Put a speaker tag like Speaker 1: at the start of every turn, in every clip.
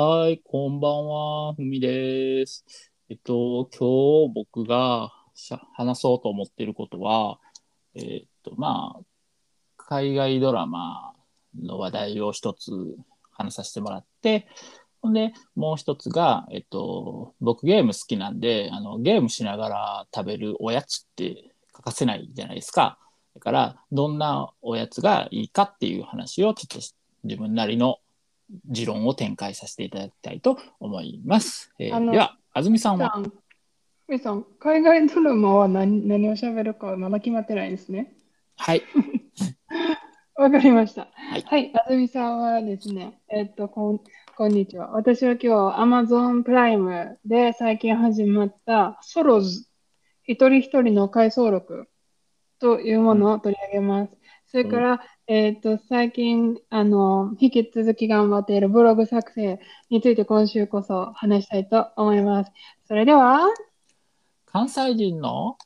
Speaker 1: はい、こんばんは、ふみです。えっと、今日僕が話そうと思ってることは、えっと、まあ、海外ドラマの話題を一つ話させてもらって、ほんで、もう一つが、えっと、僕ゲーム好きなんで、あの、ゲームしながら食べるおやつって欠かせないじゃないですか。だから、どんなおやつがいいかっていう話をちょっと自分なりの持論を展開させていただきたいと思います。えーでは、安住さんは、
Speaker 2: みさん、海外ドラマは何、何を喋るかまだ決まってないですね。
Speaker 1: はい、
Speaker 2: わかりました。
Speaker 1: はい
Speaker 2: はい、あずみさんはですね、えっと、こん、こんにちは。私は今日、Amazon プライムで最近始まったソロズ、一人一人の回想録というものを取り上げます。それから、えっと、最近、あの、引き続き頑張っているブログ作成について今週こそ話したいと思います。それでは、
Speaker 1: 関西人の？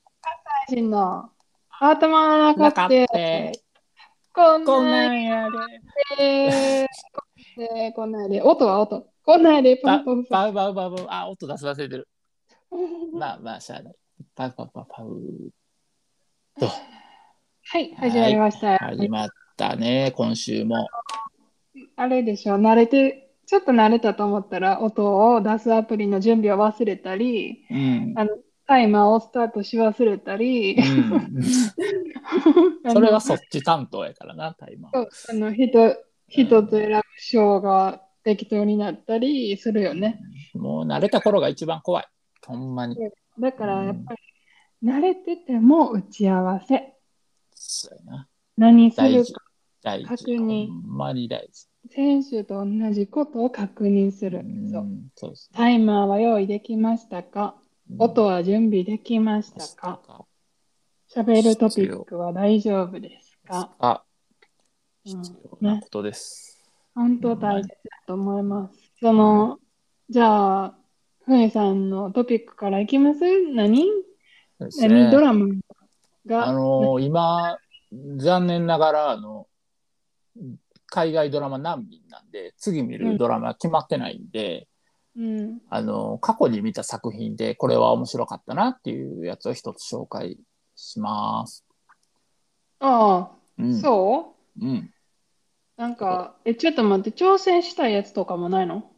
Speaker 2: 最新の頭の中
Speaker 1: 中
Speaker 2: っ
Speaker 1: ってて、
Speaker 2: こんな
Speaker 1: なんや
Speaker 2: で、でこんなんで、音は音。こんなんで、パ
Speaker 1: で、
Speaker 2: ンパンパ
Speaker 1: パウパウパウパウ、あ、音出す忘れてる。まあまあ、しゃあない。パウパウパウパウ。と、
Speaker 2: はい、始まりました。
Speaker 1: 始まったね、今週も。
Speaker 2: あれでしょ、慣れて、ちょっと慣れたと思ったら、音を出すアプリの準備を忘れたり、
Speaker 1: うん。
Speaker 2: あのタイマーをスタートし忘れたり、
Speaker 1: うん、それはそっち担当やからな、タイマー。
Speaker 2: そうあの人、人と選ぶ章が適当になったりするよね。
Speaker 1: もう慣れた頃が一番怖い。ほんまに。
Speaker 2: だからやっぱり、慣れてても打ち合わせ。
Speaker 1: な。
Speaker 2: 何するか。。
Speaker 1: 大事。
Speaker 2: 確認
Speaker 1: ほんまに大事。
Speaker 2: 選手と同じことを確認する。そう
Speaker 1: うん、そうですね。
Speaker 2: タイマーは用意できましたか？音は準備できましたか？
Speaker 1: か。
Speaker 2: 喋るトピックは大丈夫ですか、
Speaker 1: あ、
Speaker 2: うん
Speaker 1: 必要なことです。
Speaker 2: 本当大切だと思います。その、じゃあ、ふみさんのトピックからいきます？何？
Speaker 1: ね
Speaker 2: 何ドラマが、
Speaker 1: あのー今、残念ながら、あの、海外ドラマ難民なんで、次見るドラマ決まってないんで、
Speaker 2: うん、
Speaker 1: あの、過去に見た作品で、これは面白かったなっていうやつを一つ紹介します。
Speaker 2: ああ、
Speaker 1: うん。
Speaker 2: そう？
Speaker 1: うん。
Speaker 2: なんか、え、ちょっと待って、挑戦したいやつとかもないの？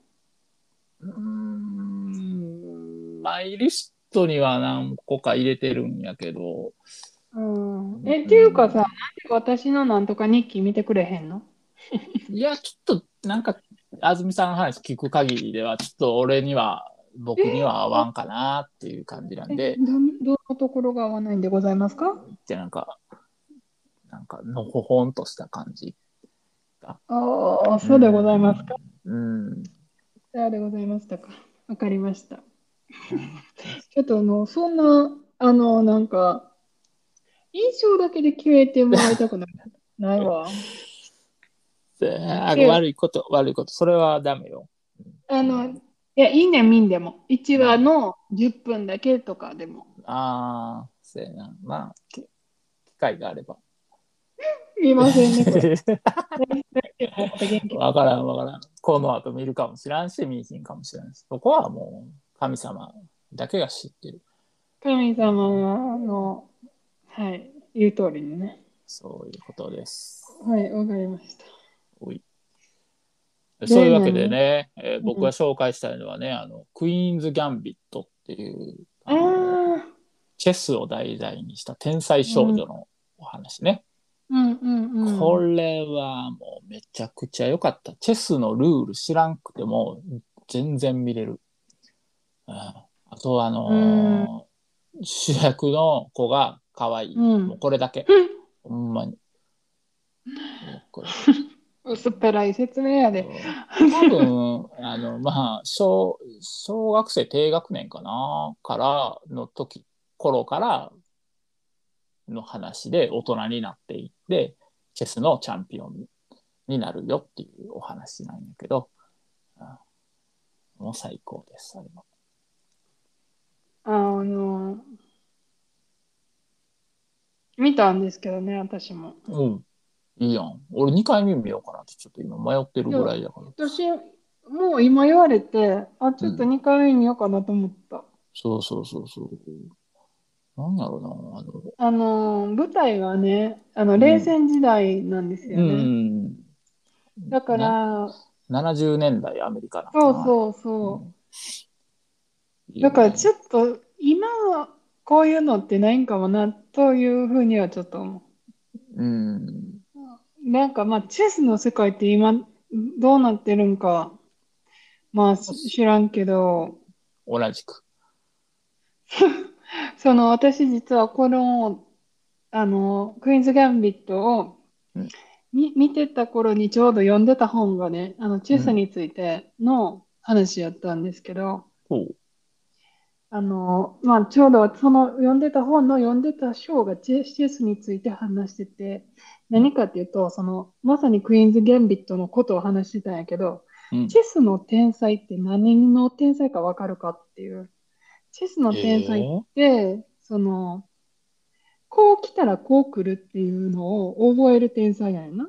Speaker 1: うーん、マイリストには何個か入れてるんやけど、
Speaker 2: うん。え、っていうかさ、なんで私のなんとか日記見てくれへんの？
Speaker 1: いや、ちょっと、なんか、安住さんの話聞く限りでは、ちょっと俺には、僕には合わんかなっていう感じなん
Speaker 2: え、
Speaker 1: で、
Speaker 2: ど、どのところが合わないんでございますか？
Speaker 1: で、なんか、なんか、のほほんとした感じ。
Speaker 2: ああ、そうでございますか？
Speaker 1: うん。
Speaker 2: そうでございましたか。わかりました。ちょっとあの、そんな、あの、なんか、印象だけで決めてもらいたくない。ないわ。
Speaker 1: であ悪いこと、悪いこと、それはダメよ。
Speaker 2: あの、いや、いいね、見んでも。1話の10分だけとかでも。
Speaker 1: ああ、そうやな。まあ、き機会があれば。
Speaker 2: 見ませんね、
Speaker 1: わからんわからん。この後見るかもしらんし、見いひんかもしれんし。そこはもう神様だけが知ってる。
Speaker 2: 神様の、はい、言う通りにね。
Speaker 1: そういうことです。
Speaker 2: はい、わかりました。
Speaker 1: おい
Speaker 2: で
Speaker 1: そういうわけでね、えー
Speaker 2: ん
Speaker 1: 僕が紹介したいのはね、あの、クイーンズ・ギャンビットっていう、あ、チェスを題材にした天才少女のお話ね。
Speaker 2: うんうんうん。
Speaker 1: これはもうめちゃくちゃ良かった。チェスのルール知らんくても全然見れる。うん、あとあのー主役の子が可愛い。
Speaker 2: うん
Speaker 1: もうこれだけ。
Speaker 2: うん
Speaker 1: ほんまに。
Speaker 2: 薄っぺらい説明やで。
Speaker 1: 多分、あの、まあ、小、小学生低学年かな？からの時、頃からの話で大人になっていって、チェスのチャンピオンになるよっていうお話なんやけど、あもう最高です、あれは。
Speaker 2: あの、見たんですけどね、私も。
Speaker 1: うん。いいやん。俺2回目見ようかなってちょっと今迷ってるぐらいだから。
Speaker 2: 私、もう今言われて、あ、ちょっと2回目見ようかなと思った。
Speaker 1: そうそうそうそう。なんだろうな、あの、
Speaker 2: あのー、舞台はね、あの、
Speaker 1: ん
Speaker 2: 冷戦時代なんですよ
Speaker 1: う
Speaker 2: ね。
Speaker 1: ん。
Speaker 2: だから、
Speaker 1: な、70年代アメリカな
Speaker 2: そうそうそう。
Speaker 1: いいよね
Speaker 2: だからちょっと今はこういうのってないんかもなというふうにはちょっと思
Speaker 1: うん。
Speaker 2: う。なんかまあチェスの世界って今どうなってるんかまあ知らんけど、
Speaker 1: 同じく。
Speaker 2: その私実はこのあのクイーンズ・ギャンビットを
Speaker 1: うん
Speaker 2: み見てた頃にちょうど読んでた本がね、あのチェスについての話やったんですけど、
Speaker 1: ほう。
Speaker 2: あの、まあ、ちょうどその読んでた本の読んでた章がチェチェスについて話してて、何かっていうと、その、まさにクイーンズ・ギャンビットのことを話してたんやけど、
Speaker 1: うん
Speaker 2: チェスの天才って何の天才かわかるかっていう。チェスの天才って、その、こう来たらこう来るっていうのを覚える天才やんな。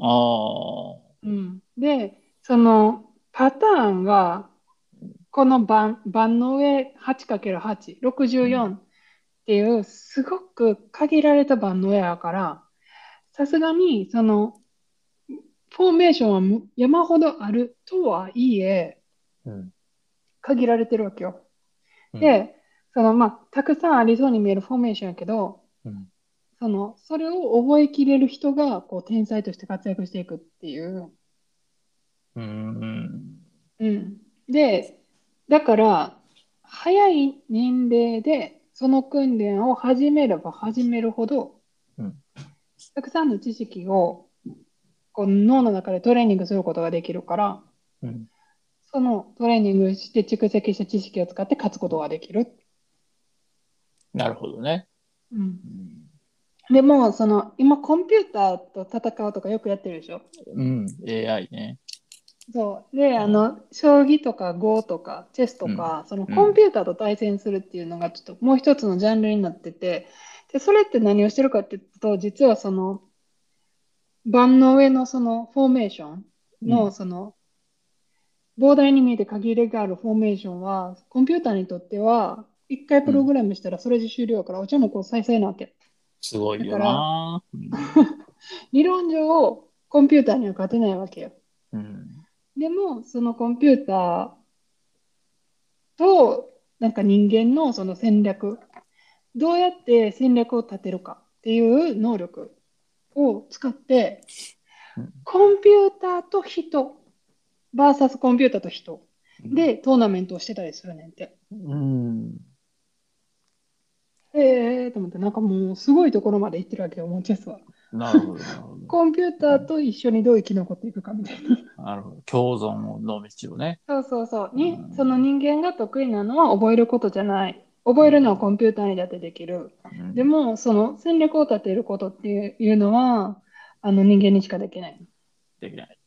Speaker 1: ああ。
Speaker 2: うん、で、そのパターンが、この番番の上 8×8、64っていうすごく限られた番の上やから、さすがにそのフォーメーションはむ山ほどあるとはいえ、
Speaker 1: うん。
Speaker 2: 限られてるわけよ。
Speaker 1: うん、
Speaker 2: で、そのまあ、たくさんありそうに見えるフォーメーションやけど、
Speaker 1: うん、
Speaker 2: そのそれを覚えきれる人がこう天才として活躍していくっていう。
Speaker 1: うん。
Speaker 2: うん、で、だから、早い年齢でその訓練を始めれば始めるほど、
Speaker 1: うん
Speaker 2: たくさんの知識をこう脳の中でトレーニングすることができるから、
Speaker 1: うん。
Speaker 2: そのトレーニングして蓄積した知識を使って勝つことができる。
Speaker 1: なるほどね。
Speaker 2: うん、
Speaker 1: うん。
Speaker 2: でも、その今コンピューターと戦うとかよくやってるでしょ？
Speaker 1: うん、AI ね。
Speaker 2: そう。で、あの、将棋とか碁とかチェスとか、その
Speaker 1: うん
Speaker 2: コンピューターと対戦するっていうのがちょっともう一つのジャンルになってて、で、それって何をしてるかっていうと、実はその、盤の上のそのフォーメーション
Speaker 1: うん
Speaker 2: のその、膨大に見えて限りがあるフォーメーションは、コンピューターにとっては、一回プログラムしたらそれで終了やから、お茶もこう再生なわけ。
Speaker 1: すごいよな。
Speaker 2: 理論上、コンピューターには勝てないわけよ。
Speaker 1: うん。
Speaker 2: でも、そのコンピューターと、なんか人間のその戦略、どうやって戦略を立てるかっていう能力を使って、コンピューターと人、VS コンピューターと人でトーナメントをしてたりするねんて。
Speaker 1: うん。
Speaker 2: と思って、なんかもうすごいところまで行ってるわけよ、もうチェスは。
Speaker 1: なるほど。
Speaker 2: コンピューターと一緒にどう生き残っていくかみたいな。
Speaker 1: なるほど。共存の道をね。
Speaker 2: そうそうそう。に
Speaker 1: うん、
Speaker 2: その人間が得意なのは覚えることじゃない。覚えるのはコンピューターにだってできる。
Speaker 1: うん
Speaker 2: でも、その戦略を立てることっていうのは、あの人間にしかできない。
Speaker 1: できない。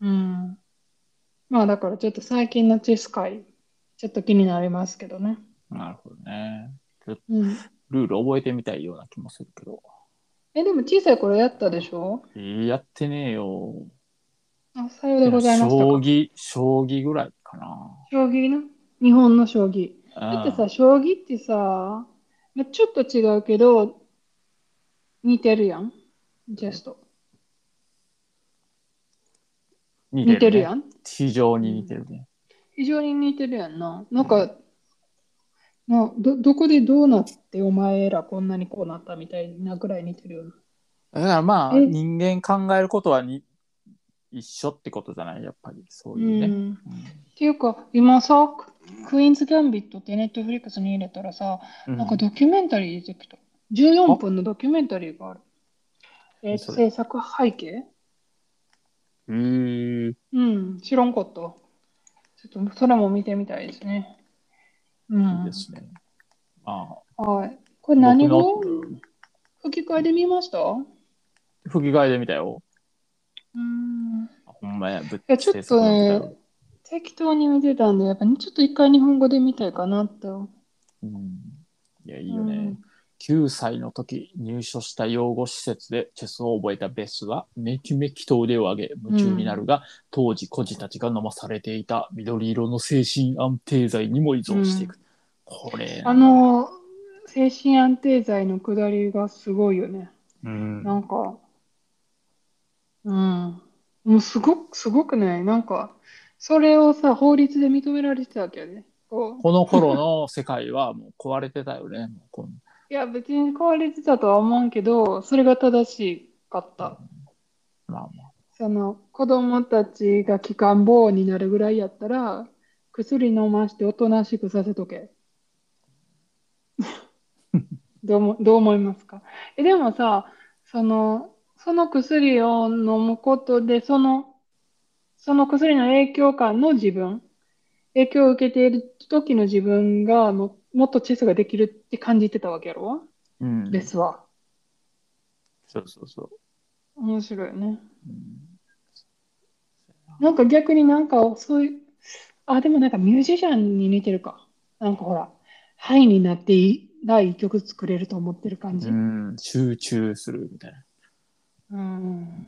Speaker 2: うん。まあだからちょっと最近のチェス界、ちょっと気になりますけどね。
Speaker 1: なるほどね。
Speaker 2: うん。
Speaker 1: ルール覚えてみたいような気もするけど。
Speaker 2: え、でも小さい頃やったでしょ？
Speaker 1: えーやってねえよ。
Speaker 2: あ、さようでございましたか。
Speaker 1: 将棋、将棋ぐらいかな。
Speaker 2: 将棋な？日本の将棋。だってさ、
Speaker 1: うん
Speaker 2: 将棋ってさ、まあちょっと違うけど、似てるやん。ジェスト。
Speaker 1: 似
Speaker 2: 似てるや
Speaker 1: ん。
Speaker 2: ん。
Speaker 1: 非常に似てるね。
Speaker 2: 非常に似てるやんな。なんか、など、どこでどうなってお前らこんなにこうなったみたいなぐらい似てるよな。
Speaker 1: だからまあ、
Speaker 2: え？
Speaker 1: 人間考えることはに一緒ってことじゃないやっぱり。そういうね。
Speaker 2: うん。っていうか、今さ、ククイーンズ・ギャンビットってネットフリックスに入れたらさ、
Speaker 1: うん
Speaker 2: なんかドキュメンタリー出てきた。14分のドキュメンタリーがある。えーと、
Speaker 1: それ？
Speaker 2: 制作背景？
Speaker 1: へー
Speaker 2: うん、知らんかった。ちょっとそれも見てみたいですね。
Speaker 1: いいで。すね。まあ、
Speaker 2: はい。これ何語吹き替えで見ました
Speaker 1: 吹き替えで見たよ。
Speaker 2: うん。
Speaker 1: ほん。まや、ぶっ
Speaker 2: やちょっとね適当に見てたん。で、やっぱちょっと一回日本語で見たいかなと。
Speaker 1: うん。いや、いいよね。
Speaker 2: うん。
Speaker 1: 9歳の時入所した養護施設でチェスを覚えたベスはめきめきと腕を上げ夢中になるが、当時孤児たちが飲まされていた緑色の精神安定剤にも依存していく、これ
Speaker 2: あの、精神安定剤のくだりがすごいよね。
Speaker 1: うん
Speaker 2: なんか、うん。もうすごく、すごくね、なんか、それをさ、法律で認められてたわけよね。こ
Speaker 1: の頃の世界はもう壊れてたよね。
Speaker 2: いや、別に壊れてたとは思わんけど、それが正しかった。
Speaker 1: まあまあ。
Speaker 2: その、子供たちが気管棒になるぐらいやったら、薬飲ましておとなしくさせとけ。どうも、どう思いますか？え、でもさ、その、その薬を飲むことで、その、その薬の影響下の自分、影響を受けている時の自分がも、もっとチェスができるって感じてたわけやろ？
Speaker 1: うん。
Speaker 2: レスは。
Speaker 1: そうそうそう。
Speaker 2: 面白いよね。
Speaker 1: うん
Speaker 2: なんか逆になんかそういう、あ、でもなんかミュージシャンに似てるか。なんかほら、ハイになっていいない曲作れると思ってる感じ。
Speaker 1: うん、集中するみたいな。
Speaker 2: うん。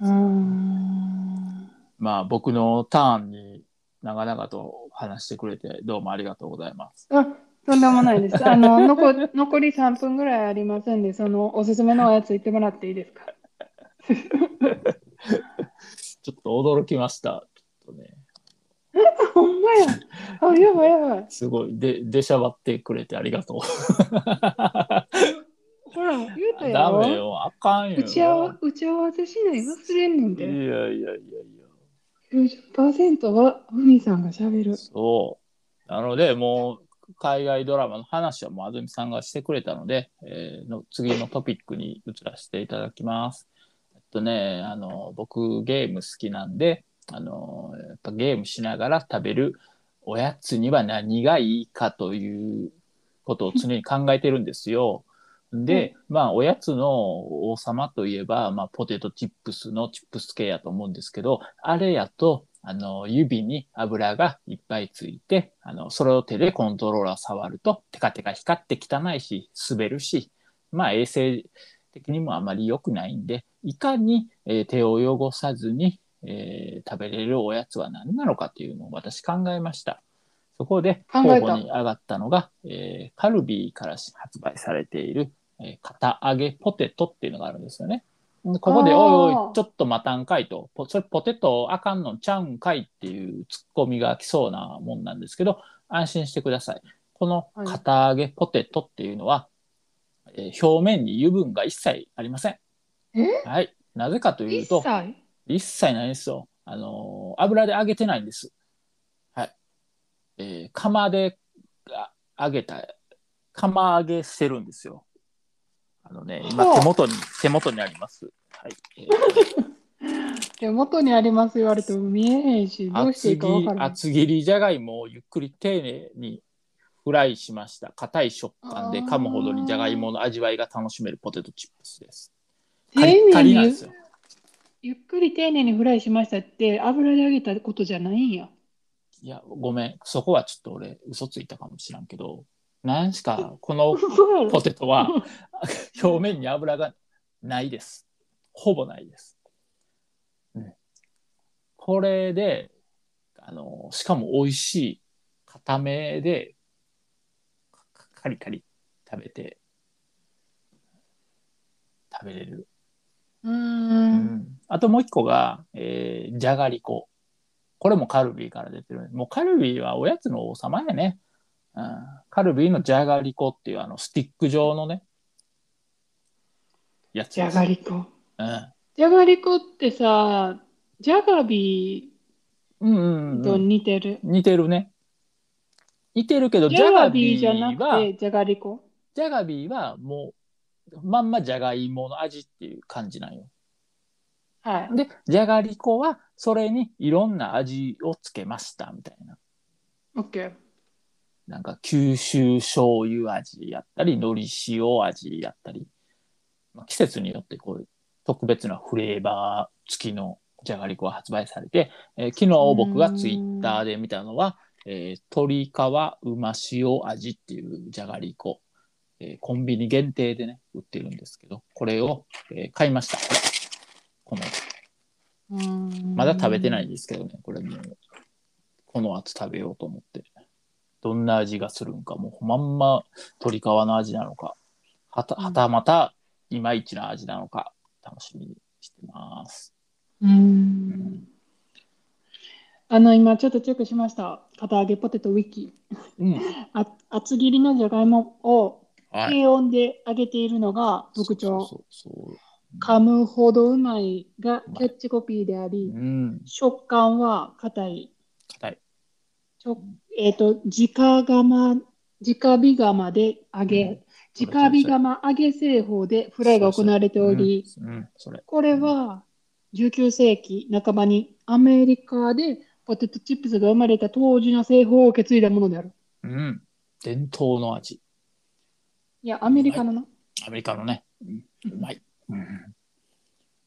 Speaker 2: うん。
Speaker 1: まあ僕のターンに長々と話してくれてどうもありがとうございます。
Speaker 2: あ、とんでもないです。あの、残、残り3分ぐらいありますんで、そのおすすめのおやつ言ってもらっていいですか？
Speaker 1: ちょっと驚きました。ちょっとね、
Speaker 2: ほんまや。あ、やばいやばい。
Speaker 1: すごいで出しゃばってくれてありがとう。
Speaker 2: ほら、言うたや
Speaker 1: ダ
Speaker 2: ろ。
Speaker 1: メよ、あかんよ。
Speaker 2: 打ち合わせしない忘れんねん
Speaker 1: い
Speaker 2: て。
Speaker 1: やいやいやいや。
Speaker 2: 90%は海さんがしゃべる。
Speaker 1: そう。なので、もう、海外ドラマの話はもう安住さんがしてくれたので、えーの次のトピックに移らせていただきます。えっとね、あの、僕ゲーム好きなんで、あの、やっぱゲームしながら食べるおやつには何がいいかということを常に考えてるんですよ。で、まあ、おやつの王様といえば、まあ、ポテトチップスのチップス系やと思うんですけど、あれやと、あの、指に油がいっぱいついて、あの、それを手でコントローラー触ると、テカテカ光って汚いし、滑るし、まあ、衛生的にもあまり良くないんで、いかに、えー手を汚さずに、えー食べれるおやつは何なのかっていうのを私考えました。そこで候補に上がったのが、えーカルビーから発売されている、えー片揚げポテトっていうのがあるんですよね。でここで、おいおい、ちょっと待たんかいと、ポそれポテトあかんのちゃうんかいっていうツッコミが来そうなもんなんですけど、安心してください。この片揚げポテトっていうのは、えー表面に油分が一切ありません。
Speaker 2: え？
Speaker 1: はい。なぜかという
Speaker 2: 一
Speaker 1: と、
Speaker 2: 切？
Speaker 1: 一切ないんですよ。あのー油で揚げてないんです。はい。えー釜であ揚げた、釜揚げしてるんですよ。あのね、今手元に、手元にあります。はい。えー
Speaker 2: で元にあります言われても見えへんし、どうしていい
Speaker 1: 厚切り
Speaker 2: か分からない。
Speaker 1: 厚切りじゃがいもをゆっくり丁寧にフライしました。硬い食感で噛むほどにじゃがいもの味わいが楽しめるポテトチップスです。
Speaker 2: 丁
Speaker 1: カリッカリ
Speaker 2: 寧に
Speaker 1: なんですよ。
Speaker 2: ゆっくり丁寧にフライしましたって油で揚げたことじゃないんや。
Speaker 1: いや、ごめん。そこはちょっと俺、嘘ついたかもしらんけど、なんしか、このポテトは？表面に油がないです。ほぼないです。うん、これで、あの、しかも美味しい、固めで、カカリカリ食べて、食べれる。
Speaker 2: う
Speaker 1: んあともう一個が、えーじゃがりこ。これもカルビーから出てる。もうカルビーはおやつの王様やね。うん、カルビーのじゃがりこっていうあのスティック状のね、やつ
Speaker 2: じゃ。がりこ。
Speaker 1: うん
Speaker 2: じゃがりこってさ、じゃがビ
Speaker 1: うんうん
Speaker 2: ーと
Speaker 1: うん、
Speaker 2: 似てる。
Speaker 1: 似てるね。似てるけど、
Speaker 2: じゃが
Speaker 1: ジャガビ
Speaker 2: ビーじゃなくて、じゃがりこ。
Speaker 1: ジャガビーはもう、まんまじゃがいもの味っていう感じなんよ。
Speaker 2: はい。
Speaker 1: で、じゃがりこは、それにいろんな味をつけましたみたいな。
Speaker 2: オッケー。
Speaker 1: なんか九州醤油味やったり、海苔塩味やったり、まあ、季節によってこう特別なフレーバー付きのじゃがりこが発売されて、えー昨日僕がツイッターで見たのは、えー鶏皮うま塩味っていうじゃがりこ、えーコンビニ限定でね、売ってるんですけど、これを、えー買いました。このまだ食べてないんですけどね、これもう、この後食べようと思って。どんな味がするんか、もうまんま鶏皮の味なのか、はた
Speaker 2: うん
Speaker 1: はたまたいまいちな味なのか、楽しみにしてます。
Speaker 2: うーん。あの、今ちょっとチェックしました。片揚げポテトウィキ。
Speaker 1: うん。
Speaker 2: あ厚切りのじゃがいもを
Speaker 1: はい。
Speaker 2: 低温で揚げているのが特徴。
Speaker 1: そうそうそう
Speaker 2: 噛むほどうまいがキャッチコピーであり、
Speaker 1: うん。
Speaker 2: 食感は硬い。
Speaker 1: 硬い。
Speaker 2: ちょえっ、と、直釜、直火釜で揚げ、直火釜揚げ製法でフライが行われており。これは19世紀半ばにアメリカでポテトチップスが生まれた当時の製法を受け継いだものである。
Speaker 1: うん。伝統の味。
Speaker 2: いや、アメリカのな。
Speaker 1: アメリカのね。うまい。うん。
Speaker 2: う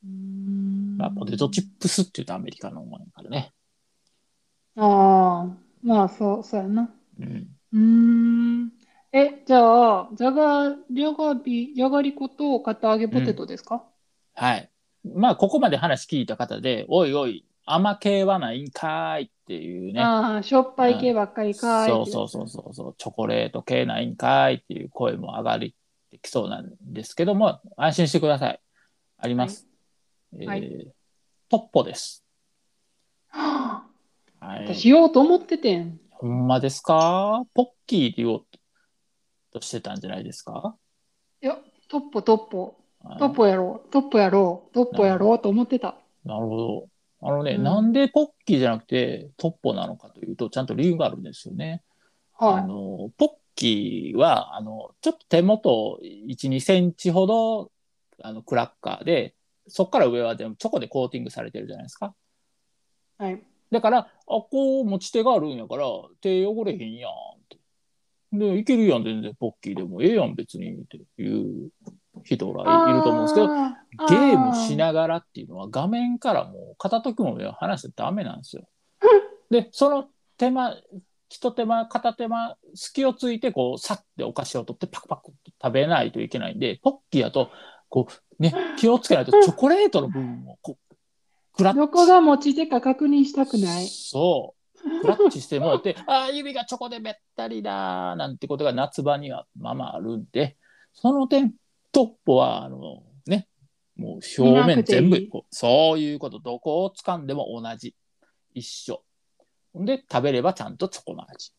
Speaker 2: ーん
Speaker 1: まあ、ポテトチップスって言うとアメリカのものだからね。
Speaker 2: ああ、まあそう、そうやな。
Speaker 1: うん。
Speaker 2: うーん。え、じゃあ、じゃが、じゃがび、じゃがりこと片揚げポテトですか、
Speaker 1: はい。まあ、ここまで話聞いた方で、おいおい、甘系はないんかーいっていうね。
Speaker 2: ああ、しょっぱい系ばっかりかーいって
Speaker 1: そうそうそうそうそう、チョコレート系ないんかーいっていう声も上がりてきそうなんですけども、安心してください。あります。
Speaker 2: はい
Speaker 1: えートッポです。
Speaker 2: はあ
Speaker 1: はい。
Speaker 2: 私言おうと思っててん。
Speaker 1: ほんまですか？ポッキーって言おうとしてたんじゃないですか？
Speaker 2: いや、トッポトッポ、
Speaker 1: はい
Speaker 2: トッポやろう、トッポやろう、トッポやろうと思ってた。
Speaker 1: なるほど。あのね、
Speaker 2: うん
Speaker 1: なんでポッキーじゃなくてトッポなのかというと、ちゃんと理由があるんですよね。あ
Speaker 2: は
Speaker 1: の、ポッキーは、あの、ちょっと手元1、2センチほど、あの、クラッカーで、そこから上はでもチョコでコーティングされてるじゃないですか。
Speaker 2: い。はい。
Speaker 1: だから、あ、こう持ち手があるんやから、手汚れへんやん。で、いけるやん、全然ポッキーでもええやん、別にっていう人らいると思うんですけど、ゲームし
Speaker 2: あ
Speaker 1: ながらっていうのは画面からもう片時も目を離しちゃダメなんですよ。で、その手間、一手間、片手間、隙をついて、こう、さってお菓子を取ってパクパクって食べないといけないんで、ポッキーだと、こう、ね、気をつけないとチョコレートの部分をこう、クラッチ
Speaker 2: ーどこが持ち手か確認したくない。
Speaker 1: そう。クラッチしてもらって、ああ、指がチョコでべったりだーなんてことが夏場にはまあまああるんで、その点、トッポは、あの、ね、もう表面全部そういうこと、どこを掴んでも同じ、一緒。で、食べればちゃんとチョコの味。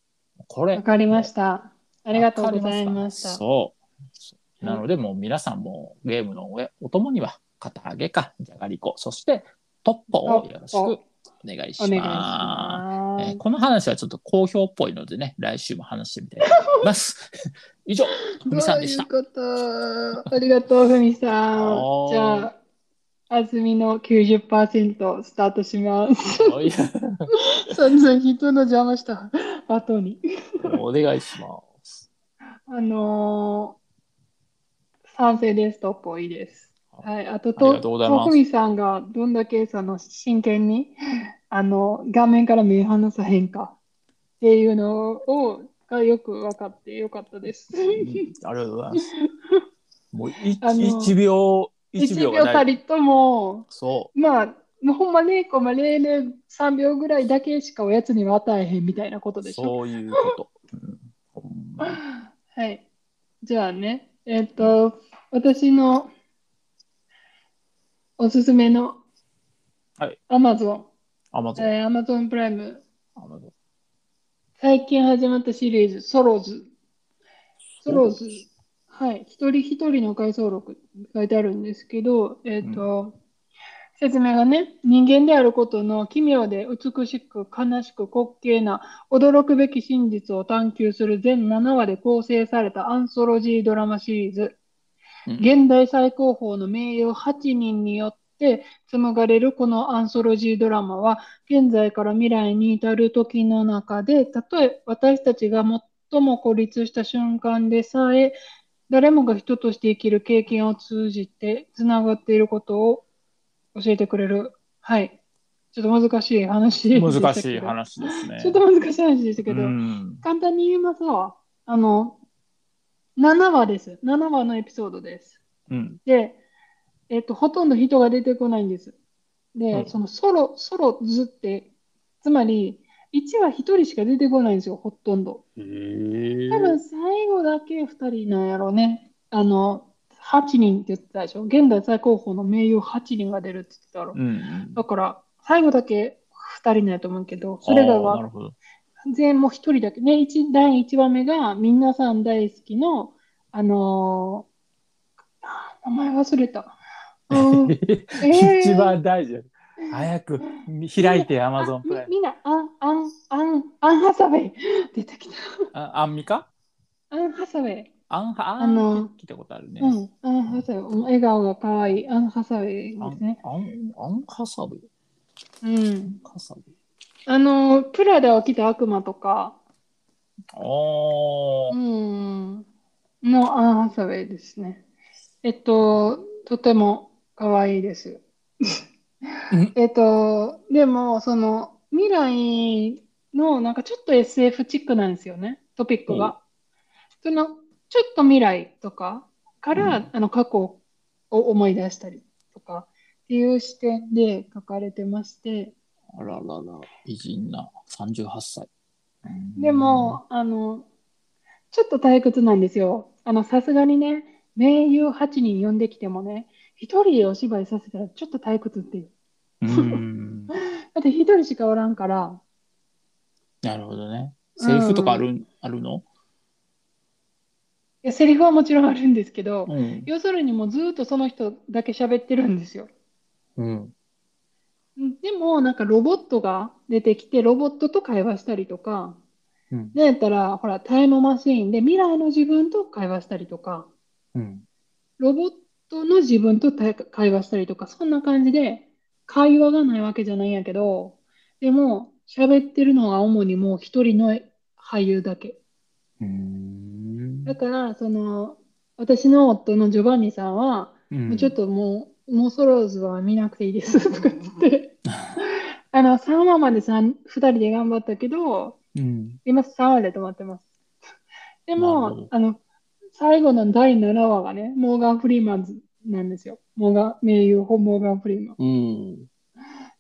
Speaker 1: これ。
Speaker 2: わかりました。ありがとうございました。
Speaker 1: そう。なので、もう皆さんもゲームの上お供には、片揚げか、じゃがりこ、そしてトッポをよろしくお願いします。えーこの話はちょっと好評っぽいのでね、来週も話してみたいと思います。以上、ふみさんでした。
Speaker 2: ありがとう、ふみさん。じゃあ、あずみの90%スタートします。
Speaker 1: はい
Speaker 2: 散々人の邪魔した後に。
Speaker 1: お願いします。
Speaker 2: あのー賛成です。トッポいいです。はい。あと、
Speaker 1: と
Speaker 2: とふみさんがどんだけその真剣に、あの、画面から目離さへんかっていうのを、がよく分かってよかったです。
Speaker 1: うんありがとうございます。もうい
Speaker 2: あの
Speaker 1: 1秒、1
Speaker 2: 1
Speaker 1: 秒がない。
Speaker 2: 秒たりとも、
Speaker 1: そ
Speaker 2: まあ、もうほんま0コマ003秒ぐらいだけしかおやつには与えへんみたいなこと
Speaker 1: う、
Speaker 2: でしょ。
Speaker 1: そういうこと。
Speaker 2: はい。じゃあね、えっと、私のおすすめの
Speaker 1: はい
Speaker 2: Amazon、
Speaker 1: アマゾン。
Speaker 2: えー Amazon プライム、最近始まったシリーズ、ソローズ。ソローズ。はい。一人一人の回想録書いてあるんですけど、えっと、説明がね、人間であることの奇妙で美しく悲しく滑稽な驚くべき真実を探求する全7話で構成されたアンソロジードラマシリーズ。
Speaker 1: うん
Speaker 2: 現代最高峰の名誉8人によって紡がれるこのアンソロジードラマは、現在から未来に至る時の中で、たとえ私たちが最も孤立した瞬間でさえ、誰もが人として生きる経験を通じてつながっていることを教えてくれる、はい、ちょっと難しい話。
Speaker 1: 難しい話ですね。
Speaker 2: ちょっと難しい話でしたけど、
Speaker 1: うん。
Speaker 2: 簡単に言いますと、あの、7話です。7話のエピソードです。
Speaker 1: うん。
Speaker 2: で、えっと、ほとんど人が出てこないんです。で、
Speaker 1: うん
Speaker 2: そのソロ、ソロ図って、つまり、1話1人しか出てこないんですよ、ほとんど。多分最後だけ2人なんやろうね。あの、8人って言ってたでしょ。現代最高峰の名優8人が出るって言ってたろ。
Speaker 1: うんうん。
Speaker 2: だから、最後だけ2人なんやと思うけど、それが
Speaker 1: あーな
Speaker 2: わ
Speaker 1: るほど。
Speaker 2: 全もう1人だけ。ね、一第1話目が、皆さん大好きの、あのーあ名前忘れた。うんー
Speaker 1: 一番大事。早く開いて、アマゾン
Speaker 2: あ
Speaker 1: プライム。
Speaker 2: みみんな、アン、アン、アン、アンハサウェイ。出てきた。
Speaker 1: あアンミカ？
Speaker 2: アンハサウェイ。
Speaker 1: アンハ、ア
Speaker 2: あの
Speaker 1: ン聞いたことあるね。
Speaker 2: うん、アンハサウェイ。笑顔が可愛い。アンハサウェイですね。
Speaker 1: アンアンハサブ
Speaker 2: うん。
Speaker 1: ハサブ
Speaker 2: あの、プラダを着た悪魔とか、
Speaker 1: あ
Speaker 2: う
Speaker 1: ー
Speaker 2: ん、のアンハサウェイですね。えっと、とても可愛いです。
Speaker 1: うん
Speaker 2: えっと、でも、その、未来の、なんかちょっと SF チックなんですよね、トピックが。その、ちょっと未来とかから、
Speaker 1: うん
Speaker 2: あの、過去を思い出したりとかっていう視点で書かれてまして、
Speaker 1: あららら、美人な38歳。うん
Speaker 2: でも、あの、ちょっと退屈なんですよ。あの、さすがにね、名優8人呼んできてもね、一人でお芝居させたらちょっと退屈っていう。
Speaker 1: うん。
Speaker 2: だって一人しかおらんから、
Speaker 1: なるほどね。セリフとかある、あるの？
Speaker 2: いや、セリフはもちろんあるんですけど、
Speaker 1: うん。
Speaker 2: 要するにもうずっとその人だけ喋ってるんですよ。
Speaker 1: うん。
Speaker 2: でも、なんかロボットが出てきて、ロボットと会話したりとか、
Speaker 1: うん。
Speaker 2: なんやったら、ほら、タイムマシーンで未来の自分と会話したりとか、
Speaker 1: うん。
Speaker 2: ロボットの自分と対会話したりとか、そんな感じで、会話がないわけじゃないんやけど、でも、喋ってるのは主にもう一人の俳優だけ。
Speaker 1: うん。
Speaker 2: だから、その、私の夫のジョバンニさんは、
Speaker 1: うん
Speaker 2: もうちょっともう、もうソローズは見なくていいですとか言って、あの、3話まで3、2人で頑張ったけど、
Speaker 1: うん。
Speaker 2: 今3話で止まってます。でも
Speaker 1: ど、
Speaker 2: あの、最後の第7話がね、モーガン・フリーマンズなんですよ。モーガン、名優、モーガン・フリーマン。
Speaker 1: うん。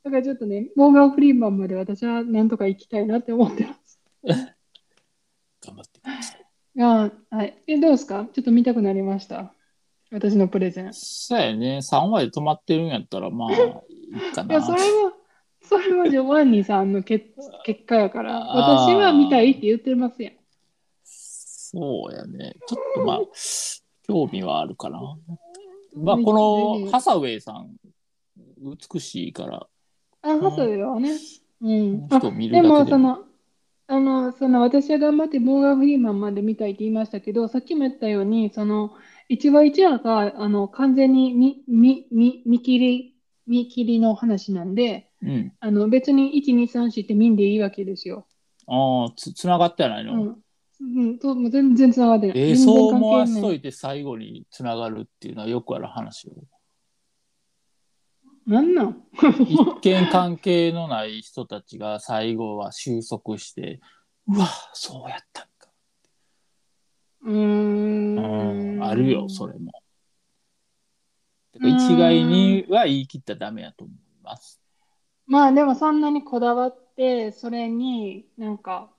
Speaker 2: だからちょっとね、モーガン・フリーマンまで私はなんとか行きたいなって思ってます。
Speaker 1: 頑張ってください。
Speaker 2: あはい。え、どうですか？ちょっと見たくなりました？私のプレゼン。い
Speaker 1: そうやね。3話で止まってるんやったら、まあ、いいかな。
Speaker 2: や、それは、それはジョバンニさんの結結果やから、私は見たいって言ってますやん。
Speaker 1: そうやね。ちょっとまあ、興味はあるかな。まあ、このハサウェイさん、美しいから、
Speaker 2: あ、ハサウェイはね。うん。でもその、あの、その私は頑張ってモーガン・フリーマンまで見たいって言いましたけど、さっきも言ったように、その、一話一話があの完全に見見見見切り、見切りの話なんで、
Speaker 1: うん。
Speaker 2: あの別に1、2、3、4って見んでいいわけですよ。
Speaker 1: ああ、つ、つながってはないの、
Speaker 2: うん。うん、と全然つながってない。
Speaker 1: えー、そう思わしといて最後につながるっていうのはよくある話よ。
Speaker 2: なんなん？
Speaker 1: 一見関係のない人たちが最後は収束して、うわ、そうやったんか。
Speaker 2: うー
Speaker 1: うん
Speaker 2: ん。
Speaker 1: あるよ、それも。一概には言い切ったらダメやと思います。
Speaker 2: まあでもそんなにこだわって、それになんか、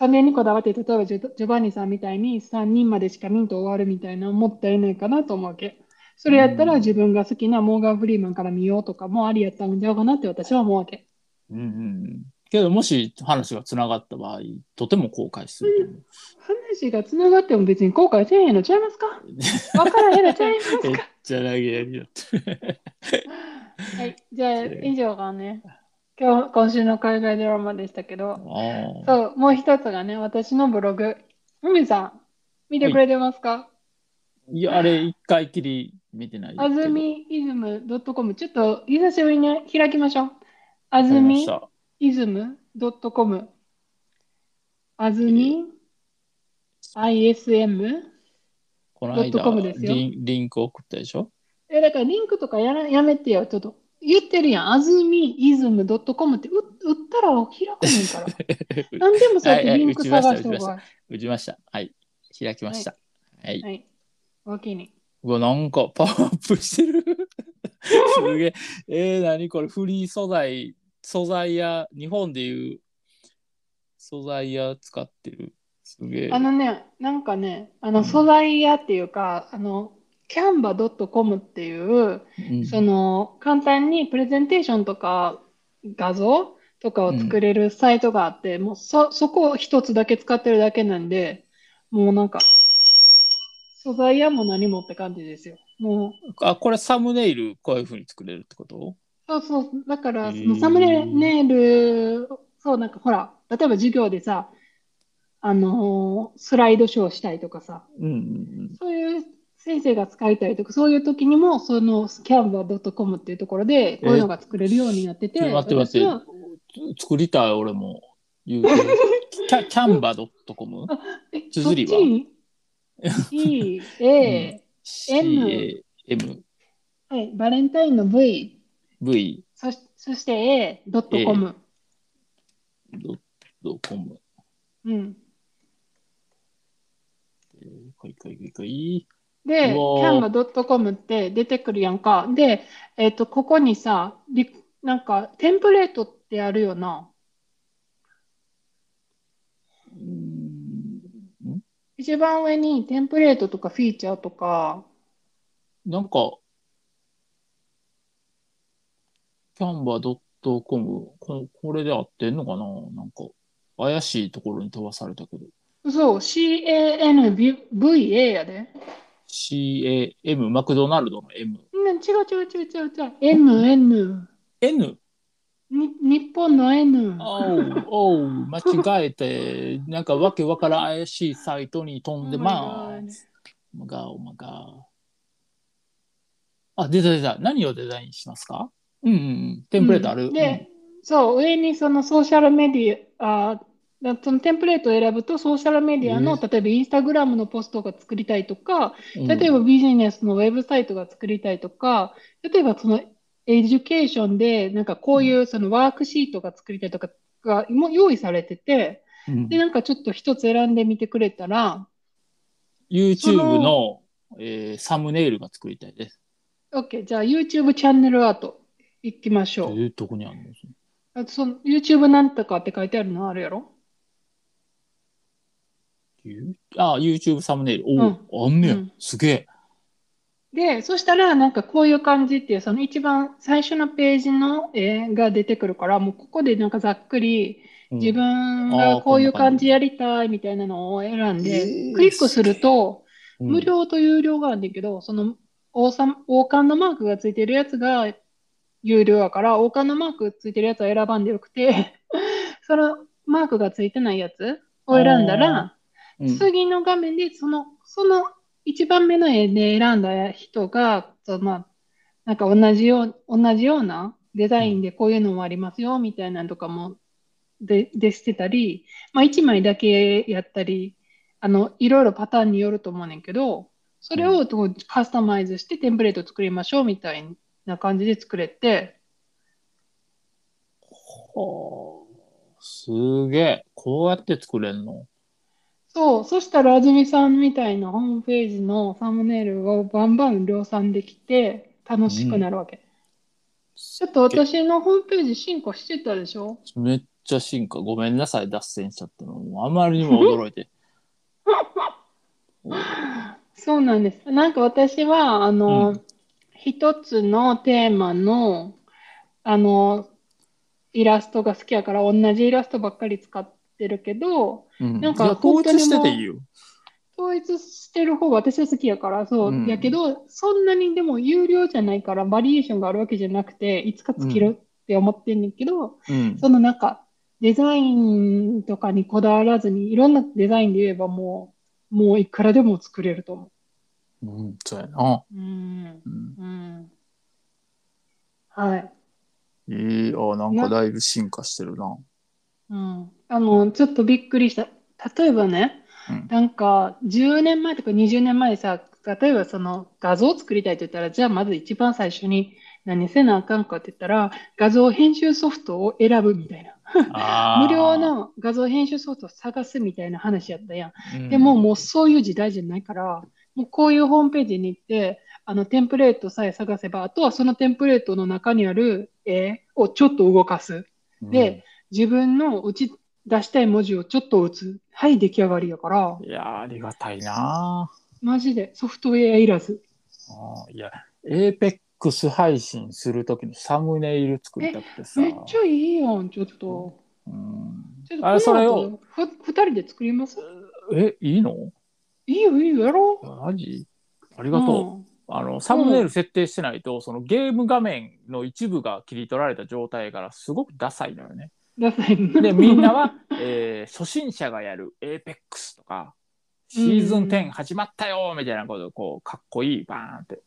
Speaker 2: それにこだわって、例えばジョジョバンニさんみたいに3人までしか見んと終わるみたいなもったいないかなと思うわけ。それやったら
Speaker 1: うん
Speaker 2: 自分が好きなモーガン・フリーマンから見ようとかもありやったんちゃうかなって私は思うわけ。
Speaker 1: うんうんうん。けど、もし話がつながった場合、とても後悔する。
Speaker 2: 話がつながっても別に後悔せえへんのちゃいますか？わからへんのちゃいますか？
Speaker 1: ちゃ投げやりだって。
Speaker 2: はい、じゃあ 以上がね、今日、今週の海外ドラマでしたけど。そう、もう一つがね、私のブログ。ふみさん、見てくれてますか、
Speaker 1: いや、あれ、一回きり見てない。
Speaker 2: あずみイズム .com、ちょっと久しぶりに開きましょう。あずみイズム .com。あずみ ISM?
Speaker 1: この間
Speaker 2: コムですよ
Speaker 1: リン、リンク送ったでしょ？
Speaker 2: え、だからリンクとかやらやめてよ、ちょっと。言ってるやん。あずみイズム .com ってう打ったら開くねんから。何でもそうやってリンク探しておくわ。
Speaker 1: 打ちました。はい。開きました。はい。
Speaker 2: はい。おおきに。
Speaker 1: うわ、なんかパワーアップしてる。すげえ。えー、何これフリー素材、素材や、日本でいう素材や使ってる。すげえ。
Speaker 2: あのね、なんかね、あの
Speaker 1: うん
Speaker 2: 素材屋っていうか、あの、canva.com っていう、
Speaker 1: うん。
Speaker 2: その簡単にプレゼンテーションとか画像とかを作れるサイトがあって、もうそ、そこを一つだけ使ってるだけなんで、もうなんか、素材屋も何もって感じですよ。もう、
Speaker 1: あ、これサムネイルこういう風に作れるってこと？
Speaker 2: そうそう、だから、そのサムネイル、そう、なんかほら、例えば授業でさ、あのースライドショーしたいとかさ、
Speaker 1: うんうん。
Speaker 2: そういう先生が使いたいとか、そういう時にも、その canva.com っていうところで、こういうのが作れるようになってて、
Speaker 1: ちょ待って待って作りたい、俺も。言うてキャキャンバ .com?
Speaker 2: え、
Speaker 1: 綴りは？
Speaker 2: そっち？に ?C、A、
Speaker 1: C-A- M、
Speaker 2: はい、バレンタインの V、
Speaker 1: V、
Speaker 2: そしそして A.com。
Speaker 1: ドットコム。
Speaker 2: うん。
Speaker 1: えー、かいかいかいかい。
Speaker 2: で、canva.com って出てくるやんか。で、えっと、ここにさ、リなんか、テンプレートってあるよな。一番上にテンプレートとかフィーチャーとか、
Speaker 1: なんか、キャンバ .com こ、これで合ってんのかな？なんか、怪しいところに飛ばされたけど。
Speaker 2: そう、CANVA やで。
Speaker 1: CAM、マクドナルドの M。
Speaker 2: うん、違う違う違う違う違う。N、N。
Speaker 1: N?
Speaker 2: に日本の N。
Speaker 1: おう、おう、間違えて、なんかわけわからん怪しいサイトに飛んでます。おまが、おまが。あ、出た出た。何をデザインしますか？うんうんうん。テンプレートある。
Speaker 2: うんで、そう、上にそのソーシャルメディア、あだそのテンプレートを選ぶとソーシャルメディアの、
Speaker 1: え
Speaker 2: 例えばインスタグラムのポストが作りたいとか、
Speaker 1: うん。
Speaker 2: 例えばビジネスのウェブサイトが作りたいとか、例えばそのエデュケーションでなんかこういうそのワークシートが作りたいとかがもう用意されてて、
Speaker 1: うん。
Speaker 2: で、なんかちょっと一つ選んでみてくれたら、
Speaker 1: YouTube
Speaker 2: その
Speaker 1: の、えーサムネイルが作りたいです。
Speaker 2: OK、じゃあ YouTube チャンネルアート行きまし
Speaker 1: え
Speaker 2: ょう。
Speaker 1: ー、どこにあるの？
Speaker 2: あとその YouTube なんとかって書いてあるのあるやろ？
Speaker 1: ゆあ、YouTube サムネイル。お
Speaker 2: うん
Speaker 1: お、あんねや
Speaker 2: うん。
Speaker 1: すげえ。
Speaker 2: で、そしたら、なんかこういう感じっていう、その一番最初のページの絵が出てくるから、もうここでなんかざっくり、
Speaker 1: うん
Speaker 2: 自分がこういう
Speaker 1: 感じ
Speaker 2: やりたいみたいなのを選ん
Speaker 1: え
Speaker 2: で、
Speaker 1: ー
Speaker 2: クリックすると、
Speaker 1: うん
Speaker 2: 無料と有料があるんだけど、その王さ王冠のマークがついてるやつが有料やから、王冠のマークついてるやつは選ばんでよくて、そのマークがついてないやつを選んだら、
Speaker 1: うん
Speaker 2: 次の画面でその、その一番目の絵で選んだ人が、まあ、なんか同じよう、同じようなデザインでこういうのもありますよ、みたいなのとかもで、でしてたり、まあ一枚だけやったり、あの、いろいろパターンによると思うねんけど、それをカスタマイズしてテンプレート作りましょうみたいな感じで作れて、
Speaker 1: はあすげえ。こうやって作れんの？
Speaker 2: そう、そしたら、あずみさんみたいなホームページのサムネイルをバンバン量産できて、楽しくなるわけ。ちょっと私のホームページ進化してたでしょ？
Speaker 1: めっちゃ進化。ごめんなさい、脱線しちゃったの。もうあまりにも驚いて。お
Speaker 2: そうなんです。なんか私は、あの、
Speaker 1: うん
Speaker 2: 一つのテーマの、あの、イラストが好きやから、同じイラストばっかり使ってるけど、
Speaker 1: うん、
Speaker 2: なんか
Speaker 1: 統一してていいよ。
Speaker 2: 統一してる方が私は好きやから、そう、
Speaker 1: うん
Speaker 2: やけど、そんなにでも有料じゃないから、バリエーションがあるわけじゃなくて、いつか尽きるって思ってんねんけど、
Speaker 1: うん。
Speaker 2: そのなんか、デザインとかにこだわらずに、いろんなデザインで言えばもう、もういくらでも作れると思
Speaker 1: うん、そうやな。
Speaker 2: う。うん。
Speaker 1: うん、
Speaker 2: うん。はい。
Speaker 1: えー、あなんかだいぶ進化してるな。
Speaker 2: うん。あの、ちょっとびっくりした。例えばね、
Speaker 1: うん
Speaker 2: なんか、10年前とか20年前さ、例えばその画像を作りたいと言ったら、じゃあまず一番最初に何せなあかんかって言ったら、画像編集ソフトを選ぶみたいな。無料、の画像編集ソフトを探すみたいな話やったやん。
Speaker 1: うん
Speaker 2: でももうそういう時代じゃないから、もうこういうホームページに行って、あのテンプレートさえ探せば、あとはそのテンプレートの中にある絵をちょっと動かす。で、自分の打ち出したい文字をちょっと打つ。はい、出来上がりやから
Speaker 1: うん、いやー、ありがたいな
Speaker 2: マジでソフトウェアいらず。
Speaker 1: あーいや、APEX 配信するときのサムネイル作りたくてさ。
Speaker 2: めっちゃいいやん、ちょっと。
Speaker 1: うん
Speaker 2: ちょっと
Speaker 1: あれ、それ
Speaker 2: こ
Speaker 1: を、
Speaker 2: ふ二人で作ります？
Speaker 1: え、いいの？
Speaker 2: いいよ、いいよ、やろ
Speaker 1: マジ？あり
Speaker 2: う。
Speaker 1: がとう。
Speaker 2: うん
Speaker 1: あの、サムネイル設定してないと、そのゲーム画面の一部が切り取られた状態やから、すごくダサいのよね。で、みんなは、えー初心者がやる APEX とか、シーズン10始まったよみたいなことを、こう、かっこいい、バーンって。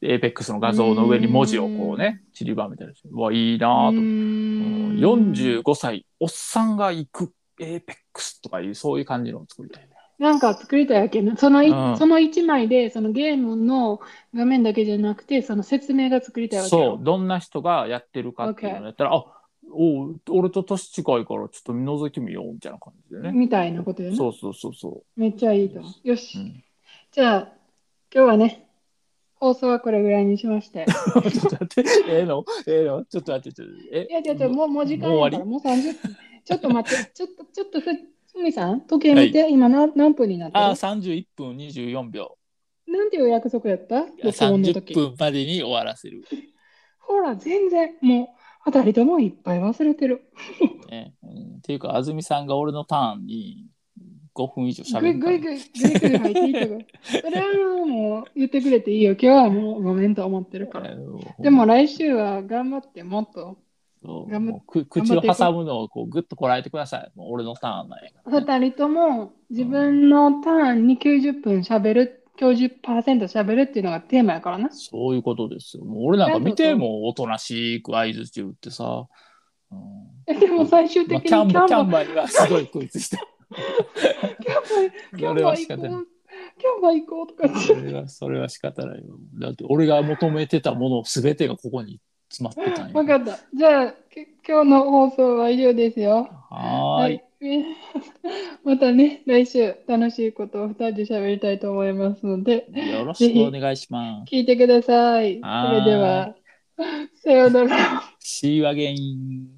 Speaker 1: APEX の画像の上に文字をこうね、散りばめたりして、うわ、いいなぁと。
Speaker 2: うー
Speaker 1: うん
Speaker 2: ん
Speaker 1: 45歳、おっさんが行く APEX とかいう、そういう感じのを作りたいね。
Speaker 2: なんか作りたいわけね。そのい、
Speaker 1: うん
Speaker 2: その一枚で、そのゲームの画面だけじゃなくて、その説明が作りたいわけよ
Speaker 1: そう、どんな人がやってるかっていうのやったら、あおう俺と年近いからちょっと覗いてみようみたいな感じでね。
Speaker 2: みたいなことよね。
Speaker 1: そうそうそうそ
Speaker 2: めっちゃいいと思う。よし。
Speaker 1: う。うん、
Speaker 2: じゃあ、今日はね、放送はこれぐらいにしまして。
Speaker 1: ちょっと待って、ええの？ええの？ちょっと待って、ちょっとえ？
Speaker 2: いやいやいや、もう、もう時間やから、もう30分。ちょっと待って、ちょっと、ちょっとふ、ふみさん、時計見て、今何何分になってる
Speaker 1: あ、31分24秒。
Speaker 2: なんていう約束やった？
Speaker 1: いや
Speaker 2: 録音の
Speaker 1: 30
Speaker 2: 時。
Speaker 1: 分までに終わらせる。
Speaker 2: ほら、全然、もう、二人ともいっぱい忘れてる。
Speaker 1: ねうん、っていうか、安住さんが俺のターンに5分以上喋る
Speaker 2: ぐいぐい、ぐいぐい入っていったから。それはもう言ってくれていいよ。今日はもうごめんと思ってるから。でも来週は頑張ってもっと
Speaker 1: 口を挟むのをこうグッとこらえてください。もう俺のターンなんやね。
Speaker 2: 二人とも自分のターンに90分喋る、90%喋るっていうのがテーマやからな。
Speaker 1: そういうことですよ。もう俺なんか見てもおとなしく合図中ってさ。うん
Speaker 2: えでも最終
Speaker 1: まあ、
Speaker 2: 的にキャンバ
Speaker 1: キャンバキャンバにはすごい食いつした。
Speaker 2: キャンバキャンバ行こう。キャンバ行こうとか。
Speaker 1: それはそれは仕方ないよ。だって俺が求めてたものすべてがここに詰まってたんや。
Speaker 2: わかった。じゃあ、け今日の放送は以上ですよ。
Speaker 1: はーい。
Speaker 2: い。またね、来週楽しいことを二人で喋りたいと思いますので、
Speaker 1: よろしくお願いします。
Speaker 2: 聞いてください。それでは、さようなら。
Speaker 1: See you again.